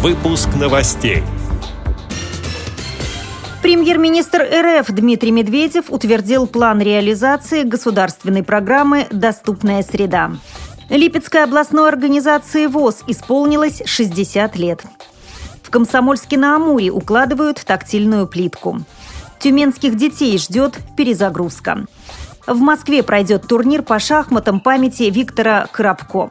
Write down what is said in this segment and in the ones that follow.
Выпуск новостей. Премьер-министр РФ Дмитрий Медведев утвердил план реализации государственной программы «Доступная среда». Липецкой областной организации ВОЗ исполнилось 60 лет. В Комсомольске-на-Амуре укладывают тактильную плитку. Тюменских детей ждет перезагрузка. В Москве пройдет турнир по шахматам памяти Виктора Коробко.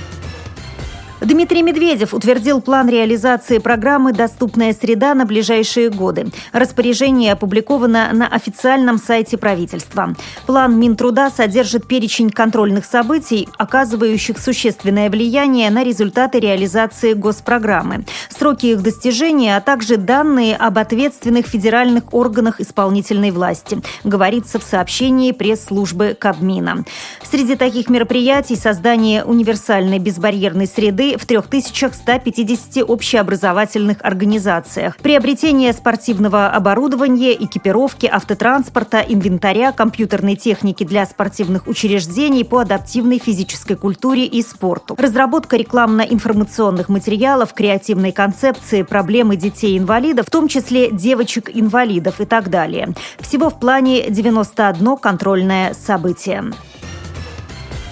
Дмитрий Медведев утвердил план реализации программы «Доступная среда» на ближайшие годы. Распоряжение опубликовано на официальном сайте правительства. План Минтруда содержит перечень контрольных событий, оказывающих существенное влияние на результаты реализации госпрограммы, сроки их достижения, а также данные об ответственных федеральных органах исполнительной власти, говорится в сообщении пресс-службы Кабмина. Среди таких мероприятий создание универсальной безбарьерной среды в 3150 общеобразовательных организациях. Приобретение спортивного оборудования, экипировки, автотранспорта, инвентаря, компьютерной техники для спортивных учреждений по адаптивной физической культуре и спорту. Разработка рекламно-информационных материалов, креативной концепции, проблемы детей-инвалидов, в том числе девочек-инвалидов и так далее. Всего в плане 91 контрольное событие.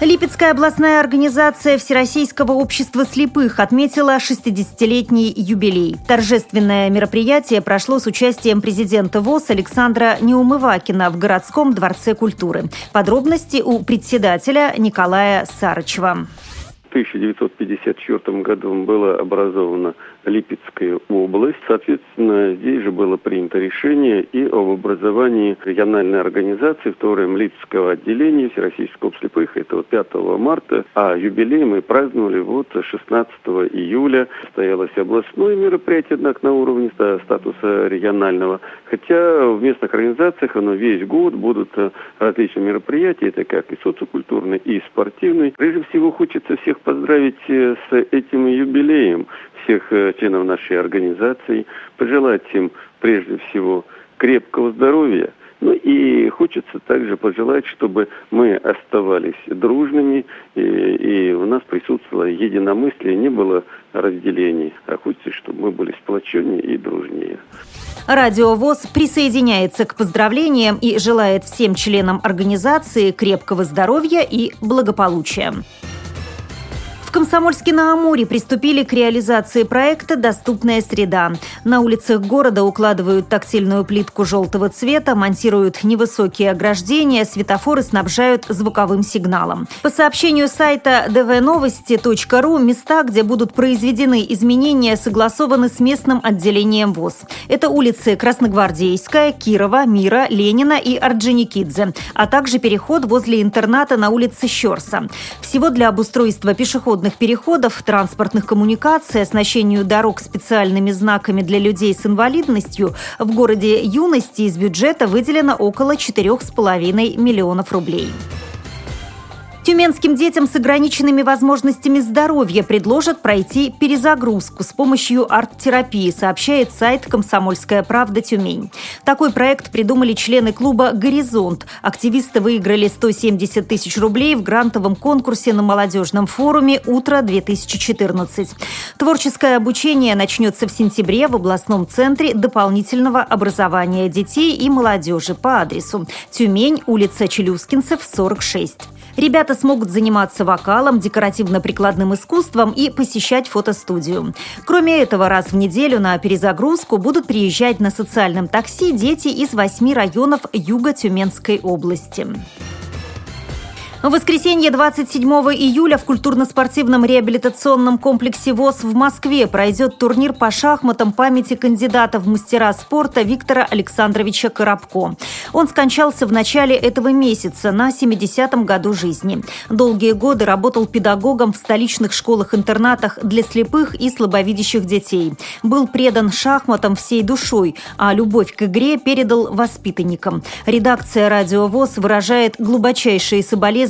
Липецкая областная организация Всероссийского общества слепых отметила 60-летний юбилей. Торжественное мероприятие прошло с участием президента ВОЗ Александра Неумывакина в городском дворце культуры. Подробности у председателя Николая Сарычева. В 1954 году было образовано Липецкая область. Соответственно, здесь же было принято решение и об образовании региональной организации, в то время Липецкого отделения Всероссийского слепых. Это вот 5 марта. А юбилей мы праздновали вот 16 июля. Состоялось областное мероприятие, однако, на уровне статуса регионального. Хотя в местных организациях оно весь год будут э, различные мероприятия. Это как и социокультурный, и спортивный. Прежде всего, хочется всех поздравить э, с этим юбилеем всех э, членов нашей организации, пожелать им прежде всего крепкого здоровья, ну и хочется также пожелать, чтобы мы оставались дружными, и, и у нас присутствовало единомыслие, не было разделений, а хочется, чтобы мы были сплоченнее и дружнее. Радио ВОЗ присоединяется к поздравлениям и желает всем членам организации крепкого здоровья и благополучия. В Комсомольске-на-Амуре приступили к реализации проекта «Доступная среда». На улицах города укладывают тактильную плитку желтого цвета, монтируют невысокие ограждения, светофоры снабжают звуковым сигналом. По сообщению сайта dvnovosti.ru, места, где будут произведены изменения, согласованы с местным отделением ВОЗ. Это улицы Красногвардейская, Кирова, Мира, Ленина и Орджоникидзе, а также переход возле интерната на улице Щерса. Всего для обустройства пешеходных пешеходных переходов, транспортных коммуникаций, оснащению дорог специальными знаками для людей с инвалидностью в городе Юности из бюджета выделено около 4,5 миллионов рублей. Тюменским детям с ограниченными возможностями здоровья предложат пройти перезагрузку с помощью арт-терапии, сообщает сайт «Комсомольская правда Тюмень». Такой проект придумали члены клуба «Горизонт». Активисты выиграли 170 тысяч рублей в грантовом конкурсе на молодежном форуме «Утро-2014». Творческое обучение начнется в сентябре в областном центре дополнительного образования детей и молодежи по адресу Тюмень, улица Челюскинцев, 46. Ребята смогут заниматься вокалом, декоративно-прикладным искусством и посещать фотостудию. Кроме этого, раз в неделю на перезагрузку будут приезжать на социальном такси дети из восьми районов юга Тюменской области. В воскресенье 27 июля в культурно-спортивном реабилитационном комплексе ВОЗ в Москве пройдет турнир по шахматам памяти кандидата в мастера спорта Виктора Александровича Коробко. Он скончался в начале этого месяца на 70-м году жизни. Долгие годы работал педагогом в столичных школах-интернатах для слепых и слабовидящих детей. Был предан шахматам всей душой, а любовь к игре передал воспитанникам. Редакция «Радио ВОЗ» выражает глубочайшие соболезнования